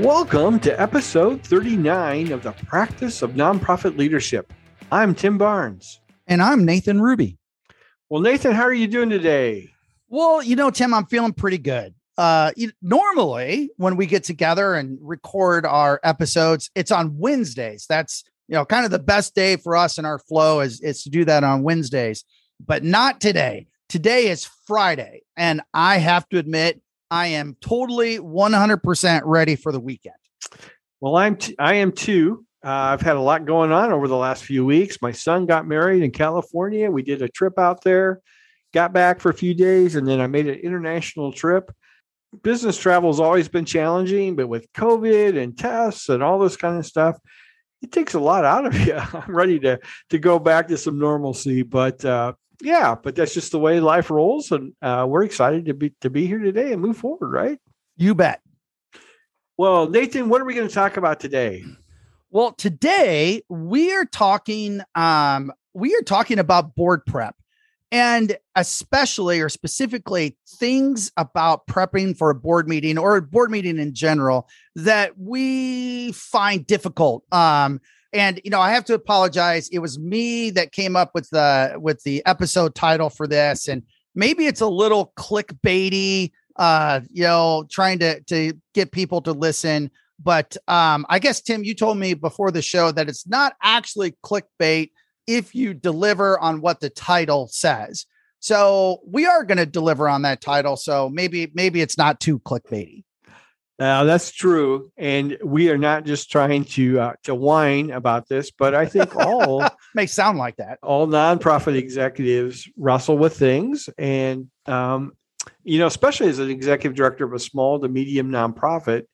Welcome to episode 39 of the Practice of Nonprofit Leadership. I'm Tim Barnes. And I'm Nathan Ruby. Well, Nathan, how are you doing today? Well, you know, Tim, I'm feeling pretty good. Uh, you, normally, when we get together and record our episodes, it's on Wednesdays. That's you know kind of the best day for us in our flow is is to do that on Wednesdays, but not today. Today is Friday, and I have to admit, I am totally 100% ready for the weekend. Well, I'm t- I am too. Uh, I've had a lot going on over the last few weeks. My son got married in California. We did a trip out there, got back for a few days, and then I made an international trip. Business travel has always been challenging, but with COVID and tests and all this kind of stuff, it takes a lot out of you. I'm ready to to go back to some normalcy, but uh, yeah, but that's just the way life rolls, and uh, we're excited to be to be here today and move forward, right? You bet. Well, Nathan, what are we going to talk about today? Well, today we are talking um we are talking about board prep and especially or specifically things about prepping for a board meeting or a board meeting in general that we find difficult. Um and you know, I have to apologize. It was me that came up with the with the episode title for this and maybe it's a little clickbaity uh you know trying to to get people to listen but um, I guess Tim, you told me before the show that it's not actually clickbait if you deliver on what the title says. So we are going to deliver on that title. So maybe maybe it's not too clickbaity. Uh, that's true, and we are not just trying to uh, to whine about this, but I think all may sound like that. All nonprofit executives wrestle with things, and um, you know, especially as an executive director of a small to medium nonprofit,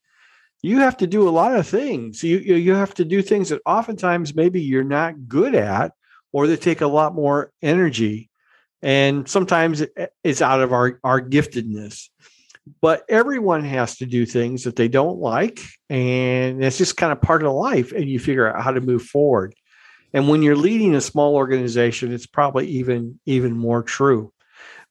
you have to do a lot of things. You you have to do things that oftentimes maybe you're not good at, or they take a lot more energy, and sometimes it's out of our our giftedness. But everyone has to do things that they don't like, and it's just kind of part of life. And you figure out how to move forward. And when you're leading a small organization, it's probably even even more true.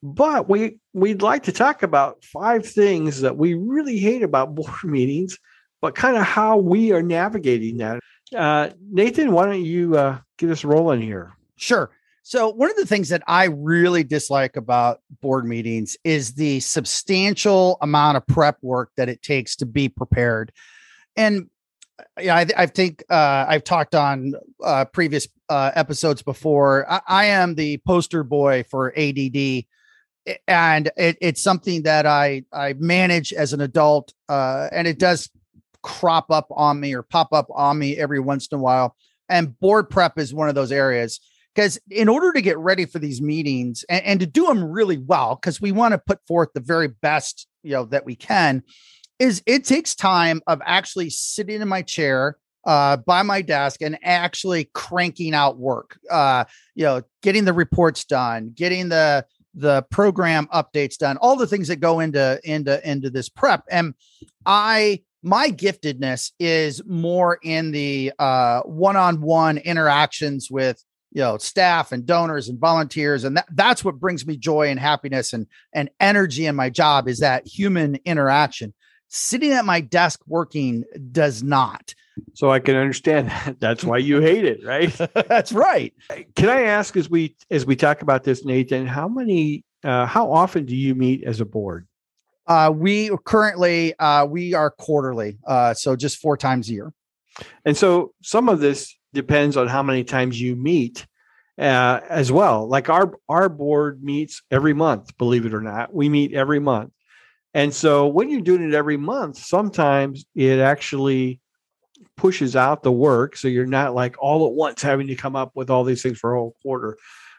But we we'd like to talk about five things that we really hate about board meetings but kind of how we are navigating that. Uh, Nathan, why don't you uh, get us rolling here? Sure. So, one of the things that I really dislike about board meetings is the substantial amount of prep work that it takes to be prepared. And yeah, I, I think uh, I've talked on uh, previous uh, episodes before. I, I, am the poster boy for ADD, and it, it's something that I I manage as an adult, uh, and it does crop up on me or pop up on me every once in a while. And board prep is one of those areas because in order to get ready for these meetings and, and to do them really well, because we want to put forth the very best, you know, that we can, is it takes time of actually sitting in my chair uh, by my desk and actually cranking out work. Uh, you know, getting the reports done, getting the the program updates done, all the things that go into into into this prep. And I my giftedness is more in the uh, one-on-one interactions with you know staff and donors and volunteers and that, that's what brings me joy and happiness and and energy in my job is that human interaction. Sitting at my desk working does not. So i can understand that. That's why you hate it right? That's right. Can i ask as we as we talk about this nathan how many uh, how often do you meet as a board? Uh, we currently uh, we are quarterly, uh, so just four times a year. And so some of this depends on how many times you meet uh, as well. Like our our board meets every month, believe it or not. We meet every month. And so when you're doing it every month, sometimes it actually pushes out the work. So you're not like all at once having to come up with all these things for a whole quarter.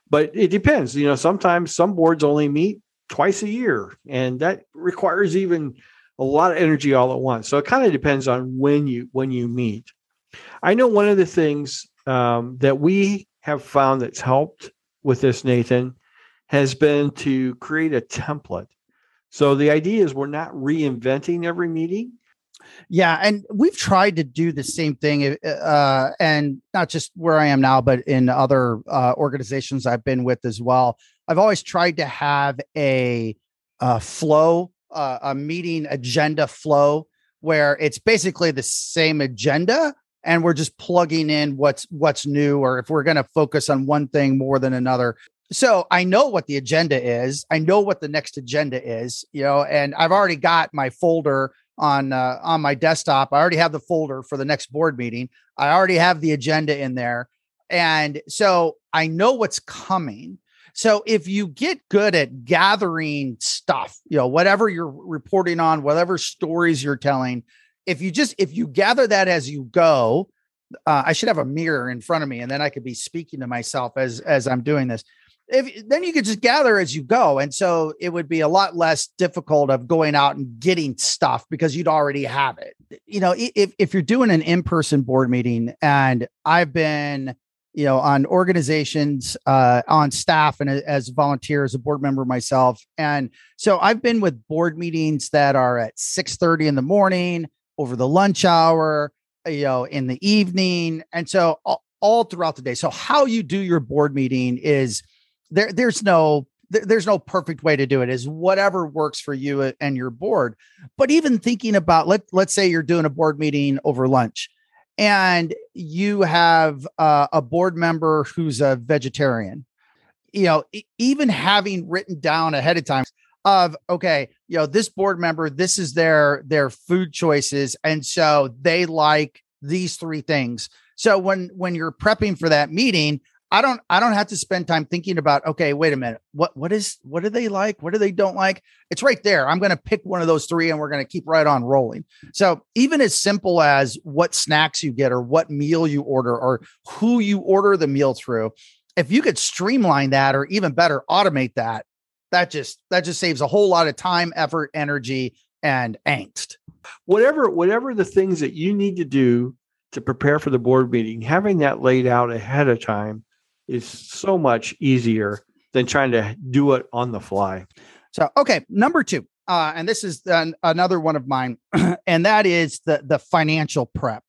But it depends. You know, sometimes some boards only meet twice a year, and that requires even a lot of energy all at once. So it kind of depends on when you when you meet. I know one of the things um, that we have found that's helped with this, Nathan, has been to create a template. So the idea is we're not reinventing every meeting. Yeah, and we've tried to do the same thing, uh, and not just where I am now, but in other uh, organizations I've been with as well. I've always tried to have a, a flow, uh, a meeting agenda flow where it's basically the same agenda and we're just plugging in what's what's new or if we're going to focus on one thing more than another. So i know what the agenda is. I know what the next agenda is you know and i've already got my folder on uh, on my desktop. I already have the folder for the next board meeting. I already have the agenda in there. And so i know what's coming. So if you get good at gathering stuff you know whatever you're reporting on whatever stories you're telling if you just if you gather that as you go uh, i should have a mirror in front of me and then i could be speaking to myself as as i'm doing this. If then you could just gather as you go and so it would be a lot less difficult of going out and getting stuff because you'd already have it. You know if, if you're doing an in-person board meeting and i've been you know on organizations uh, on staff and as a volunteer as a board member myself and so i've been with board meetings that are at 6 30 in the morning over the lunch hour you know in the evening and so all, all throughout the day. So how you do your board meeting is there there's no there's no perfect way to do it is whatever works for you and your board. But even thinking about let let's say you're doing a board meeting over lunch and you have uh, a board member who's a vegetarian. You know even having written down ahead of time of okay you know this board member this is their their food choices and so they like these three things so when when you're prepping for that meeting I don't I don't have to spend time thinking about okay, wait a minute. What what is what do they like? What do they don't like? It's right there. I'm going to pick one of those three and we're going to keep right on rolling. So, even as simple as what snacks you get or what meal you order or who you order the meal through, if you could streamline that or even better automate that, that just that just saves a whole lot of time, effort, energy and angst. Whatever whatever the things that you need to do to prepare for the board meeting, having that laid out ahead of time is so much easier than trying to do it on the fly. So, okay, number two, uh, and this is an, another one of mine, and that is the the financial prep.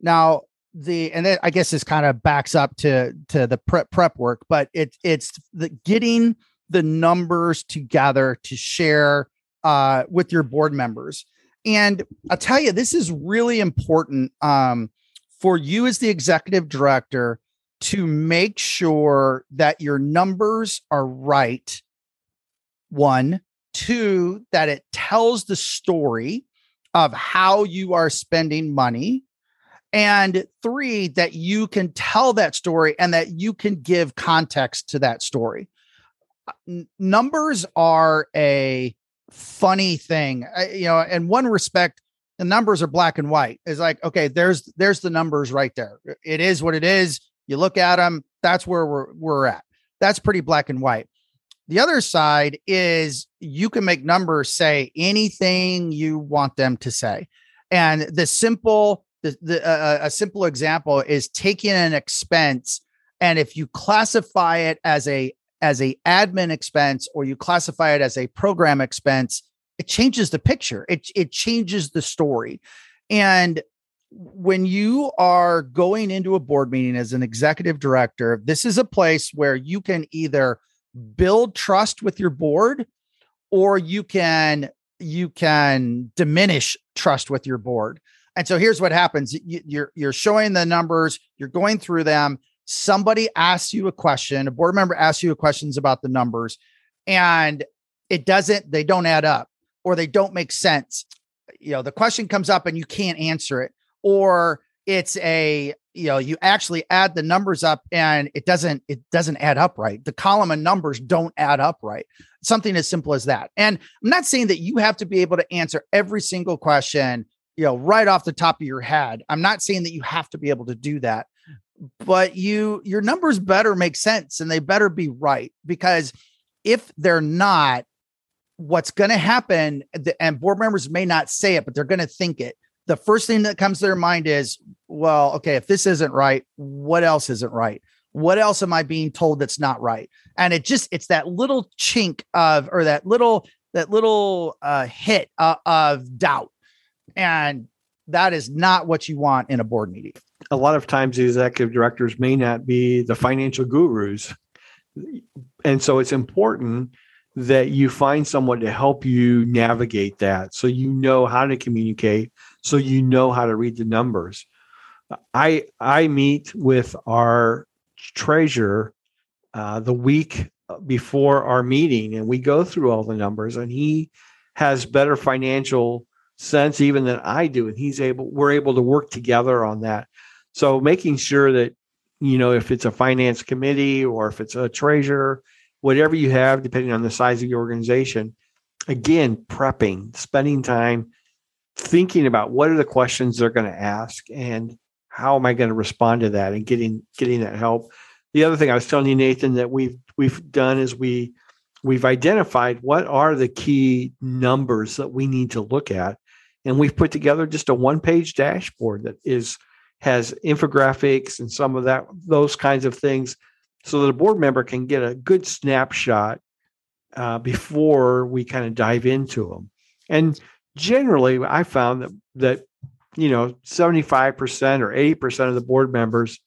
Now, the and then I guess this kind of backs up to to the prep prep work, but it's it's the getting the numbers together to share uh, with your board members. And I'll tell you, this is really important um, for you as the executive director to make sure that your numbers are right. One, two, that it tells the story of how you are spending money. And three, that you can tell that story and that you can give context to that story. N- numbers are a funny thing. I, you know, in one respect, the numbers are black and white. It's like, okay, there's there's the numbers right there. It is what it is. You look at them, that's where we're we're at. That's pretty black and white. The other side is you can make numbers say anything you want them to say. And the simple the, the uh, a simple example is taking an expense and if you classify it as a as a admin expense or you classify it as a program expense, it changes the picture. It it changes the story. And when you are going into a board meeting as an executive director, this is a place where you can either build trust with your board or you can you can diminish trust with your board. And so here's what happens. You're you're showing the numbers, you're going through them. Somebody asks you a question, a board member asks you questions about the numbers, and it doesn't, they don't add up or they don't make sense. You know, the question comes up and you can't answer it or it's a you know you actually add the numbers up and it doesn't it doesn't add up right. The column of numbers don't add up right. Something as simple as that. And i'm not saying that you have to be able to answer every single question you know right off the top of your head. I'm not saying that you have to be able to do that but you your numbers better make sense and they better be right because if they're not what's going to happen and board members may not say it but they're going to think it the first thing that comes to their mind is, well, okay, if this isn't right, what else isn't right? What else am I being told that's not right? And it just it's that little chink of or that little that little uh, hit uh, of doubt, and that is not what you want in a board meeting. A lot of times, the executive directors may not be the financial gurus, and so it's important that you find someone to help you navigate that so you know how to communicate so you know how to read the numbers. I i meet with our treasurer uh, the week before our meeting and we go through all the numbers and he has better financial sense even than i do and he's able we're able to work together on that so making sure that you know if it's a finance committee or if it's a treasurer whatever you have, depending on the size of your organization. Again, prepping, spending time thinking about what are the questions they're going to ask and how am I going to respond to that and getting getting that help. The other thing I was telling you, Nathan, that we've we've done is we we've identified what are the key numbers that we need to look at, and we've put together just a one page dashboard that is has infographics and some of that those kinds of things so that a board member can get a good snapshot uh, before we kind of dive into them. And generally, I found that that you know 75% or 80% of the board members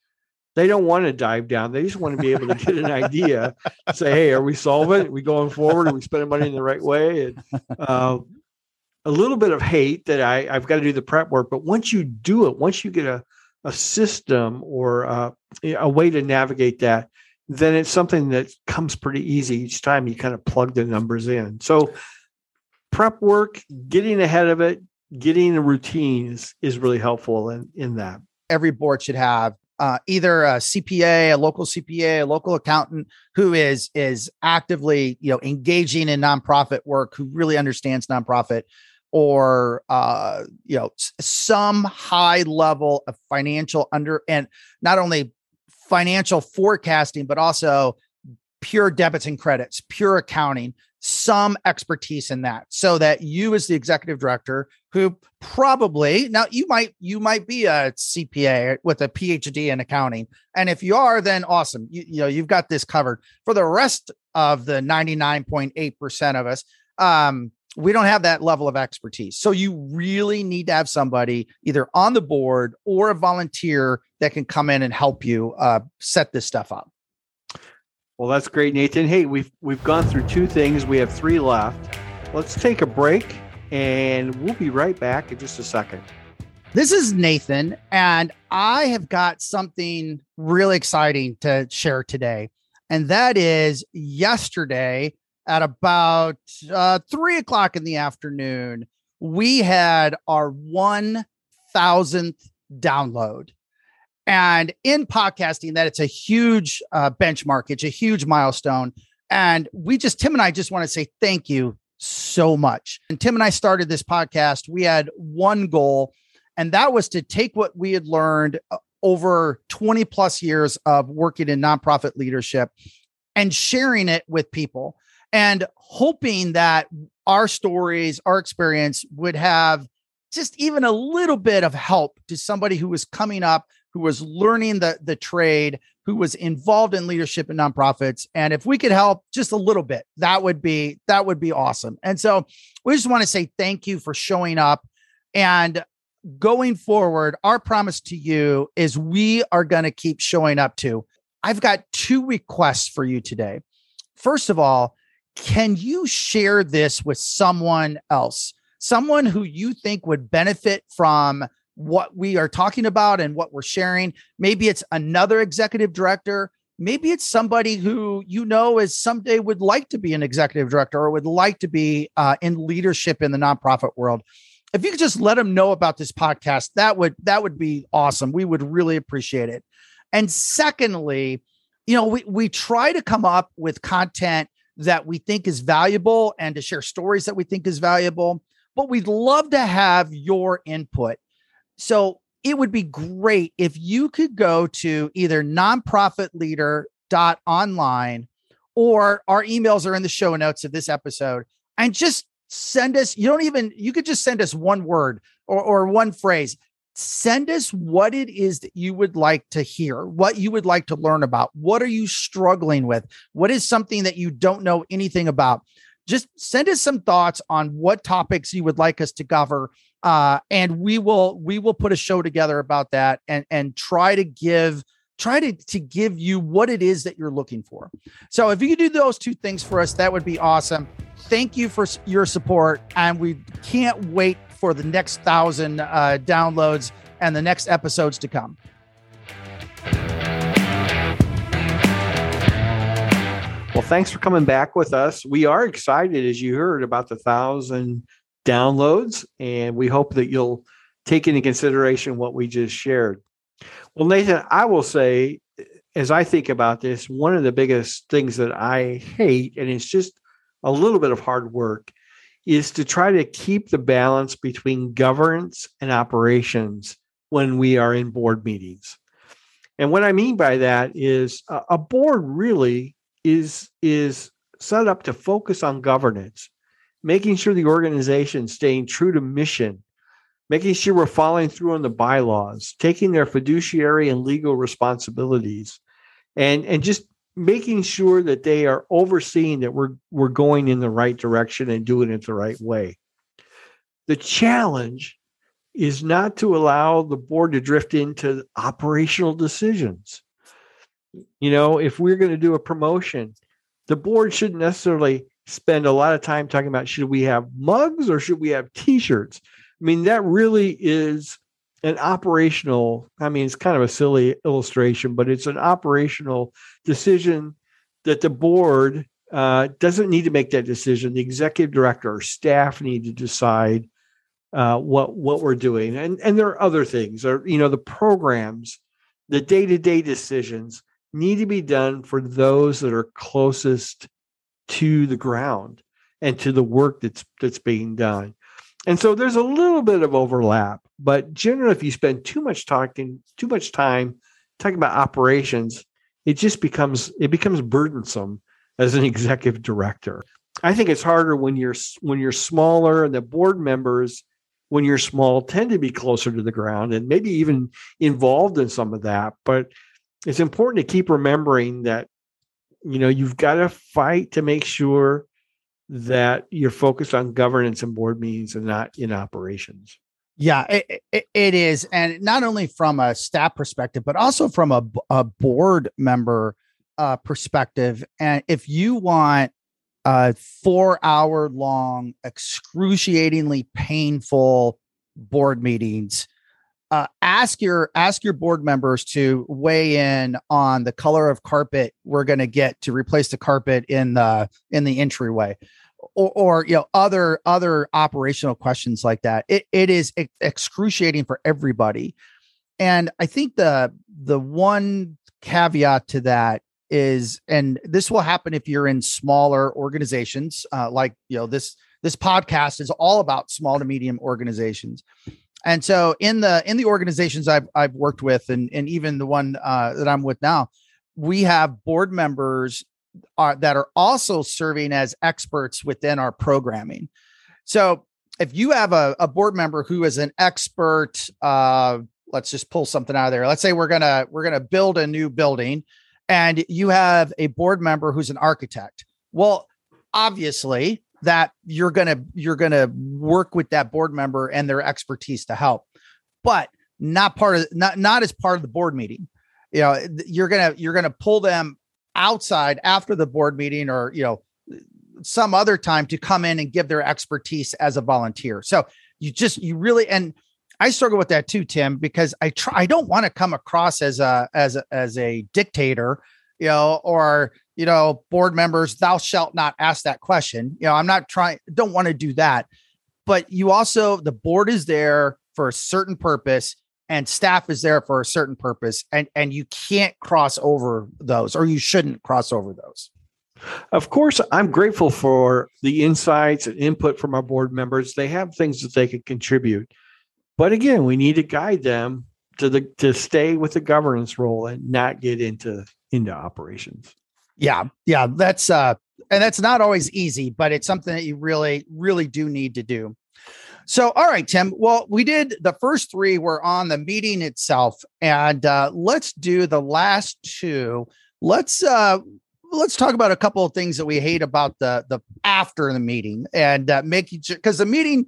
they don't want to dive down. They just want to be able to get an idea. Say, hey, are we solving? Are we going forward? Are we spending money in the right way? And uh, a little bit of hate that I, I've got to do the prep work. But once you do it, once you get a a system or uh, a way to navigate that, then it's something that comes pretty easy each time you kind of plug the numbers in. So prep work, getting ahead of it, getting a routine is, is really helpful in, in that. Every board should have uh, either a CPA, a local CPA, a local accountant who is is actively you know engaging in nonprofit work, who really understands nonprofit, or uh, you know some high level of financial under and not only financial forecasting, but also pure debits and credits, pure accounting, some expertise in that so that you as the executive director who probably now you might you might be a CPA with a PhD in accounting and if you are then awesome you, you know you've got this covered. For the rest of the 99.8% of us um we don't have that level of expertise. So you really need to have somebody either on the board or a volunteer that can come in and help you uh, set this stuff up. Well, that's great, Nathan. Hey, we've we've gone through two things. We have three left. Let's take a break, and we'll be right back in just a second. This is Nathan, and I have got something really exciting to share today. And that is yesterday, at about uh, three o'clock in the afternoon, we had our 1000th download. And in podcasting, that it's a huge uh, benchmark, it's a huge milestone. And we just, Tim and I just want to say thank you so much. And Tim and I started this podcast. We had one goal, and that was to take what we had learned uh, over 20 plus years of working in nonprofit leadership and sharing it with people and hoping that our stories, our experience would have just even a little bit of help to somebody who was coming up, who was learning the, the trade, who was involved in leadership and nonprofits. And if we could help just a little bit, that would be that would be awesome. And so we just want to say thank you for showing up. And going forward, our promise to you is we are going to keep showing up too. I've got two requests for you today. First of all, can you share this with someone else? Someone who you think would benefit from what we are talking about and what we're sharing. Maybe it's another executive director. Maybe it's somebody who you know is someday would like to be an executive director or would like to be uh, in leadership in the nonprofit world. If you could just let them know about this podcast, that would that would be awesome. We would really appreciate it. And secondly, you know, we we try to come up with content that we think is valuable and to share stories that we think is valuable. But we'd love to have your input. So it would be great if you could go to either nonprofitleader.online or our emails are in the show notes of this episode and just send us, you don't even, you could just send us one word or, or one phrase send us what it is that you would like to hear, what you would like to learn about. What are you struggling with? What is something that you don't know anything about? Just send us some thoughts on what topics you would like us to cover. Uh, and we will we will put a show together about that and and try to give try to, to give you what it is that you're looking for. So if you could do those two things for us, that would be awesome. Thank you for your support. And we can't wait for the next thousand uh, downloads and the next episodes to come. Well, thanks for coming back with us. We are excited, as you heard, about the thousand downloads, and we hope that you'll take into consideration what we just shared. Well, Nathan, I will say, as I think about this, one of the biggest things that I hate, and it's just a little bit of hard work, is to try to keep the balance between governance and operations when we are in board meetings. And what I mean by that is a board really is is set up to focus on governance, making sure the organization is staying true to mission, making sure we're following through on the bylaws, taking their fiduciary and legal responsibilities, and and just making sure that they are overseeing that we're we're going in the right direction and doing it the right way. The challenge is not to allow the board to drift into operational decisions you know, if we're going to do a promotion, the board shouldn't necessarily spend a lot of time talking about should we have mugs or should we have t-shirts. I mean, that really is an operational, I mean, it's kind of a silly illustration, but it's an operational decision that the board uh, doesn't need to make that decision. The executive director or staff need to decide uh, what what we're doing, and and there are other things, or you know, the programs, the day to day decisions need to be done for those that are closest to the ground and to the work that's that's being done. And so there's a little bit of overlap, but generally if you spend too much talking too much time talking about operations, it just becomes it becomes burdensome as an executive director. I think it's harder when you're when you're smaller and the board members when you're small tend to be closer to the ground and maybe even involved in some of that, but it's important to keep remembering that you know you've got to fight to make sure that you're focused on governance and board meetings and not in operations? Yeah it, it, it is. And not only from a staff perspective but also from a, a board member uh, perspective. And if you want a four hour long excruciatingly painful board meetings uh, ask your ask your board members to weigh in on the color of carpet we're going to get to replace the carpet in the in the entryway. Or, or you know other other operational questions like that. It, it is excruciating for everybody. And i think the the one caveat to that is and this will happen if you're in smaller organizations uh, like you know this this podcast is all about small to medium organizations and so in the in the organizations I've I've worked with, and and even the one uh, that I'm with now, we have board members are, that are also serving as experts within our programming. So if you have a, a board member who is an expert, uh, let's just pull something out of there. Let's say we're gonna we're gonna build a new building, and you have a board member who's an architect. Well, obviously that you're going to you're going to work with that board member and their expertise to help. But not part of not not as part of the board meeting. You know you're going to you're going to pull them outside after the board meeting or you know some other time to come in and give their expertise as a volunteer. So you just you really and I struggle with that too, Tim, because I try I don't want to come across as a as a as a dictator, you know, or you know, board members, thou shalt not ask that question. You know, I'm not trying, don't want to do that. But you also, the board is there for a certain purpose and staff is there for a certain purpose. And, and you can't cross over those or you shouldn't cross over those. Of course, I'm grateful for the insights and input from our board members. They have things that they can contribute. But again, we need to guide them to the to stay with the governance role and not get into into operations. Yeah, yeah, that's uh and that's not always easy, but it's something that you really really do need to do. So, all right, Tim. Well, we did the first three were on the meeting itself, and uh, let's do the last two. Let's uh, let's talk about a couple of things that we hate about the the after the meeting and uh, making sure because the meeting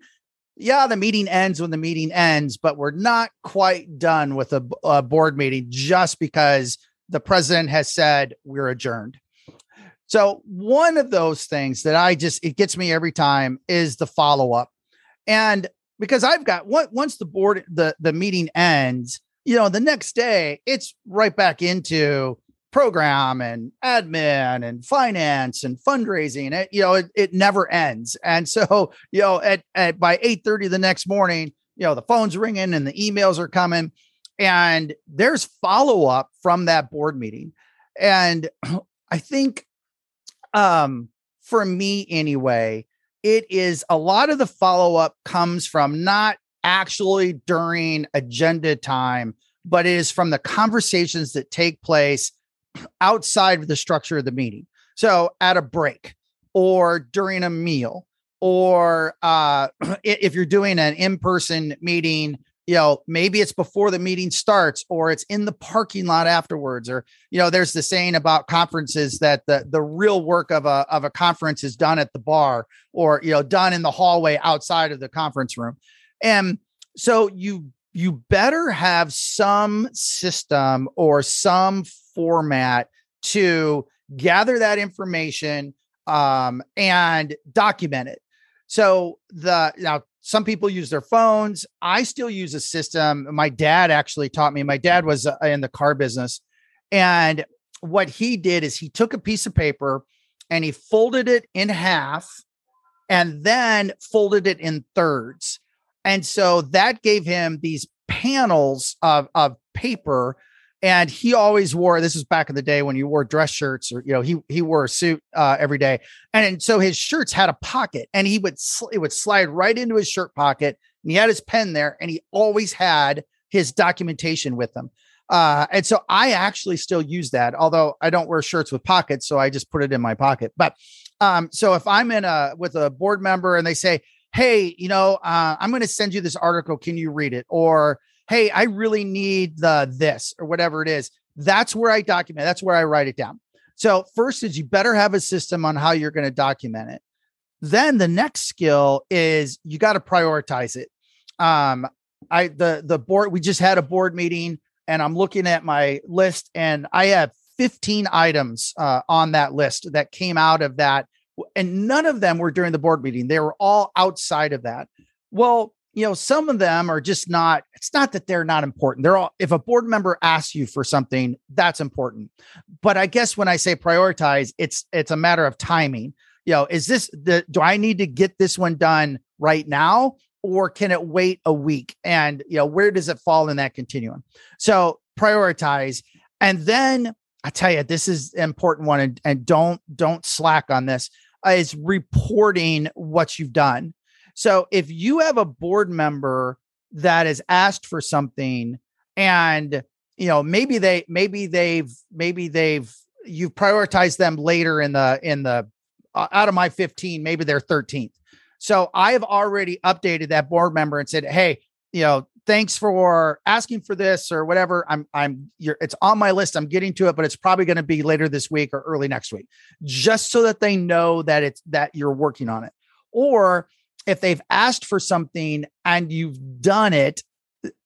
yeah, the meeting ends when the meeting ends, but we're not quite done with a, a board meeting just because the president has said we're adjourned. So one of those things that I just it gets me every time is the follow up, and because I've got once the board the the meeting ends, you know, the next day it's right back into program and admin and finance and fundraising. It, you know, it, it never ends. And so, you know, at, at by 8 30 the next morning, you know, the phone's ringing and the emails are coming and there's follow up from that board meeting. And I think, um, for me anyway, it is a lot of the follow up comes from not actually during agenda time, but it is from the conversations that take place outside of the structure of the meeting. So at a break or during a meal, or uh, if you're doing an in person meeting, you know, maybe it's before the meeting starts or it's in the parking lot afterwards. Or, you know, there's the saying about conferences that the, the real work of a, of a conference is done at the bar or, you know, done in the hallway outside of the conference room. And so you you better have some system or some format to gather that information um, and document it. So the now some people use their phones. I still use a system. My dad actually taught me. My dad was uh, in the car business, and what he did is he took a piece of paper and he folded it in half and then folded it in thirds. And so that gave him these panels of, of paper and he always wore this was back in the day when you wore dress shirts or you know he he wore a suit uh, every day. And, and, so his shirts had a pocket and he would sl- it would slide right into his shirt pocket and he had his pen there and he always had his documentation with him. Uh, and so I actually still use that although I don't wear shirts with pockets so I just put it in my pocket. But um, so if I'm in a with a board member and they say hey you know uh, I'm going to send you this article. Can you read it? Or hey, I really need the this or whatever it is. That's where I document. That's where I write it down. So first is you better have a system on how you're going to document it. Then the next skill is you got to prioritize it. Um, I the the board we just had a board meeting and I'm looking at my list and I have 15 items uh, on that list that came out of that and none of them were during the board meeting. They were all outside of that. Well, you know, some of them are just not, it's not that they're not important. They're all, if a board member asks you for something, that's important. But I guess when I say prioritize, it's, it's a matter of timing. You know, is this the, do I need to get this one done right now? Or can it wait a week? And, you know, where does it fall in that continuum? So prioritize. And then I tell you, this is an important one and, and don't, don't slack on this is reporting what you've done so if you have a board member that has asked for something and you know maybe they maybe they've maybe they've you've prioritized them later in the in the uh, out of my 15 maybe they're 13th so i have already updated that board member and said hey you know thanks for asking for this or whatever. I'm i'm you're it's on my list. I'm getting to it but it's probably going to be later this week or early next week. Just so that they know that it's that you're working on it. Or if they've asked for something and you've done it,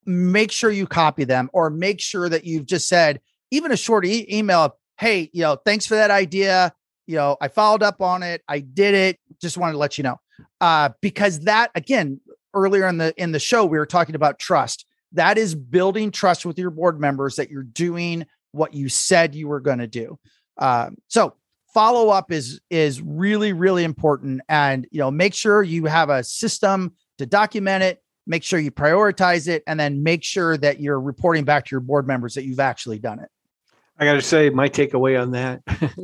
make sure you copy them or make sure that you've just said, even a short e- email hey, you know, thanks for that idea. You know, I followed up on it. I did it. Just wanted to let you know. Uh, because that again, earlier in the in the show, we were talking about trust. That is building trust with your board members that you're doing what you said you were going to do. Uh, so follow up is is really really important and you know make sure you have a system to document it make sure you prioritize it and then make sure that you're reporting back to your board members that you've actually done it i got to say my takeaway on that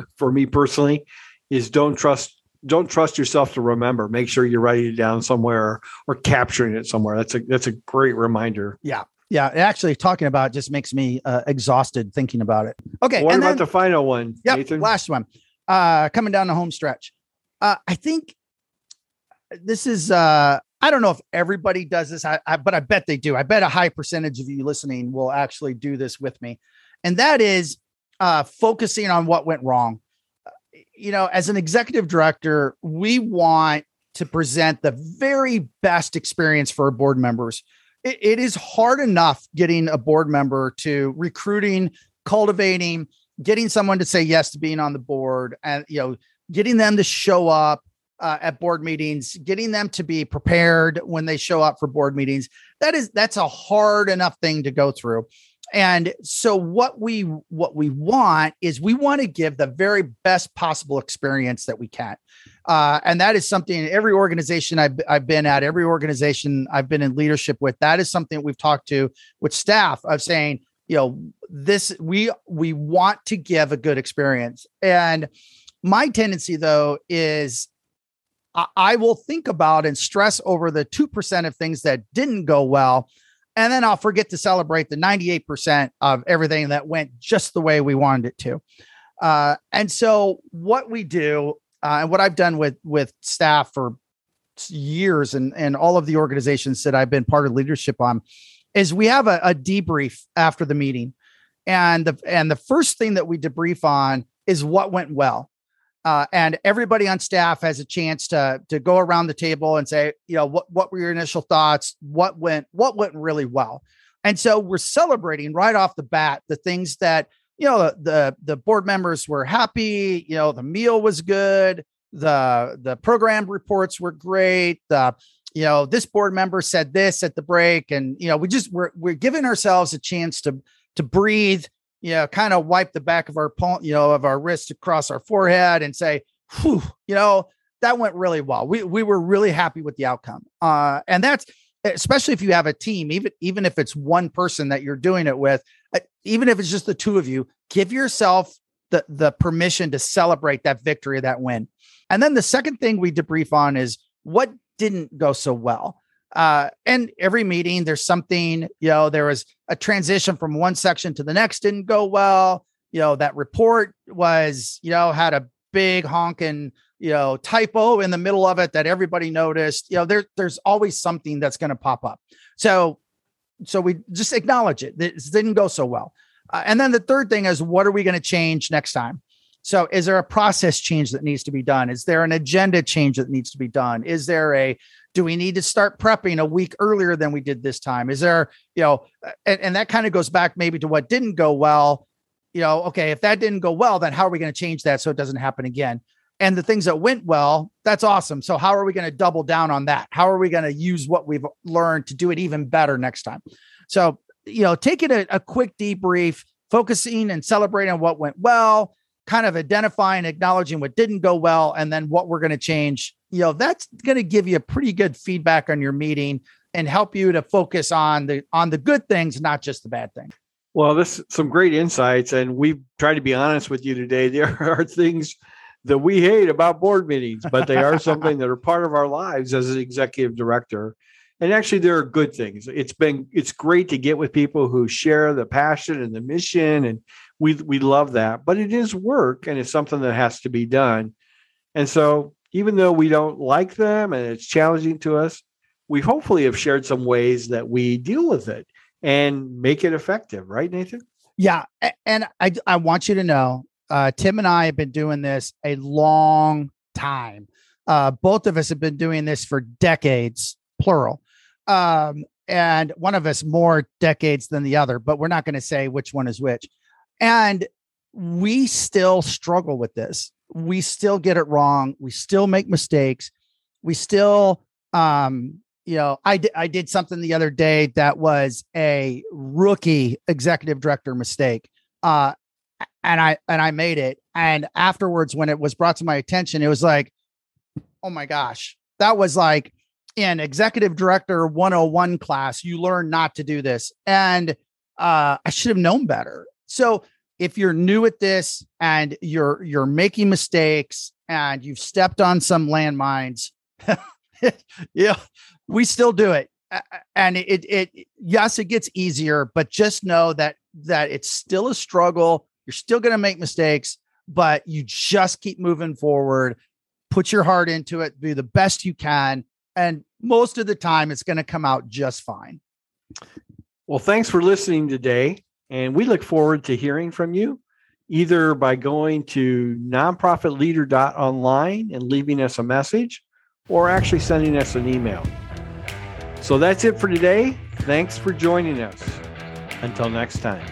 for me personally is don't trust don't trust yourself to remember make sure you're writing it down somewhere or capturing it somewhere that's a that's a great reminder yeah yeah, actually talking about it just makes me uh, exhausted thinking about it. Okay. What about then, the final one? Yep, Nathan? last one uh, coming down the home stretch. Uh, I think this is, uh, I don't know if everybody does this, I, I, but I bet they do. I bet a high percentage of you listening will actually do this with me. And that is uh, focusing on what went wrong. You know, as an executive director, we want to present the very best experience for our board members. It, it is hard enough getting a board member to recruiting, cultivating, getting someone to say yes to being on the board, and you know, getting them to show up uh, at board meetings, getting them to be prepared when they show up for board meetings. That is that's a hard enough thing to go through. And so what we what we want is we want to give the very best possible experience that we can. Uh, and that is something every organization I've, I've been at, every organization I've been in leadership with, that is something we've talked to with staff of saying, you know, this we we want to give a good experience. And my tendency though is I will think about and stress over the 2% of things that didn't go well. And then I'll forget to celebrate the 98% of everything that went just the way we wanted it to. Uh, and so, what we do, uh, and what I've done with with staff for years, and and all of the organizations that I've been part of leadership on, is we have a, a debrief after the meeting, and the and the first thing that we debrief on is what went well uh, and everybody on staff has a chance to to go around the table and say, you know, what what were your initial thoughts? What went what went really well? And so we're celebrating right off the bat the things that you know the the board members were happy. You know, the meal was good. The the program reports were great. The you know this board member said this at the break, and you know we just we're we're giving ourselves a chance to to breathe you know, kind of wipe the back of our palm, you know, of our wrist across our forehead and say, whew, you know, that went really well. We we were really happy with the outcome. Uh, and that's especially if you have a team, even even if it's one person that you're doing it with, uh, even if it's just the two of you, give yourself the the permission to celebrate that victory, that win. And then the second thing we debrief on is what didn't go so well. Uh, and every meeting there's something you know there was a transition from one section to the next didn't go well. You know that report was you know had a big honking you know typo in the middle of it that everybody noticed. You know there there's always something that's going to pop up. So so we just acknowledge it. This didn't go so well. Uh, and then the third thing is what are we going to change next time so is there a process change that needs to be done is there an agenda change that needs to be done is there a do we need to start prepping a week earlier than we did this time? Is there, you know, and, and that kind of goes back maybe to what didn't go well. You know, okay, if that didn't go well, then how are we going to change that so it doesn't happen again? And the things that went well, that's awesome. So how are we going to double down on that? How are we going to use what we've learned to do it even better next time? So, you know, taking a, a quick debrief, focusing and celebrating what went well, kind of identifying, acknowledging what didn't go well, and then what we're going to change. You know that's going to give you a pretty good feedback on your meeting and help you to focus on the on the good things not just the bad things. Well this some great insights and we've tried to be honest with you today. There are things that we hate about board meetings but they are something that are part of our lives as an executive director. And actually there are good things. It's been it's great to get with people who share the passion and the mission and we we love that but it is work and it's something that has to be done and so even though we don't like them and it's challenging to us, we hopefully have shared some ways that we deal with it and make it effective, right, Nathan? Yeah. And I, I want you to know, uh, Tim and I have been doing this a long time. Uh, both of us have been doing this for decades, plural. Um, and one of us more decades than the other, but we're not going to say which one is which. And we still struggle with this we still get it wrong. We still make mistakes. We still, um, you know, I did I did something the other day that was a rookie executive director mistake. Uh, and I and I made it. And afterwards, when it was brought to my attention, it was like, oh my gosh, that was like in executive director 101 class. You learn not to do this, and uh, I should have known better. So if you're new at this and you're you're making mistakes and you've stepped on some landmines yeah we still do it. And it it yes it gets easier but just know that that it's still a struggle. You're still going to make mistakes but you just keep moving forward. Put your heart into it. Do the best you can. And most of the time it's going to come out just fine. Well thanks for listening today and we look forward to hearing from you either by going to nonprofitleader.online and leaving us a message, or actually sending us an email. So that's it for today. Thanks for joining us. Until next time.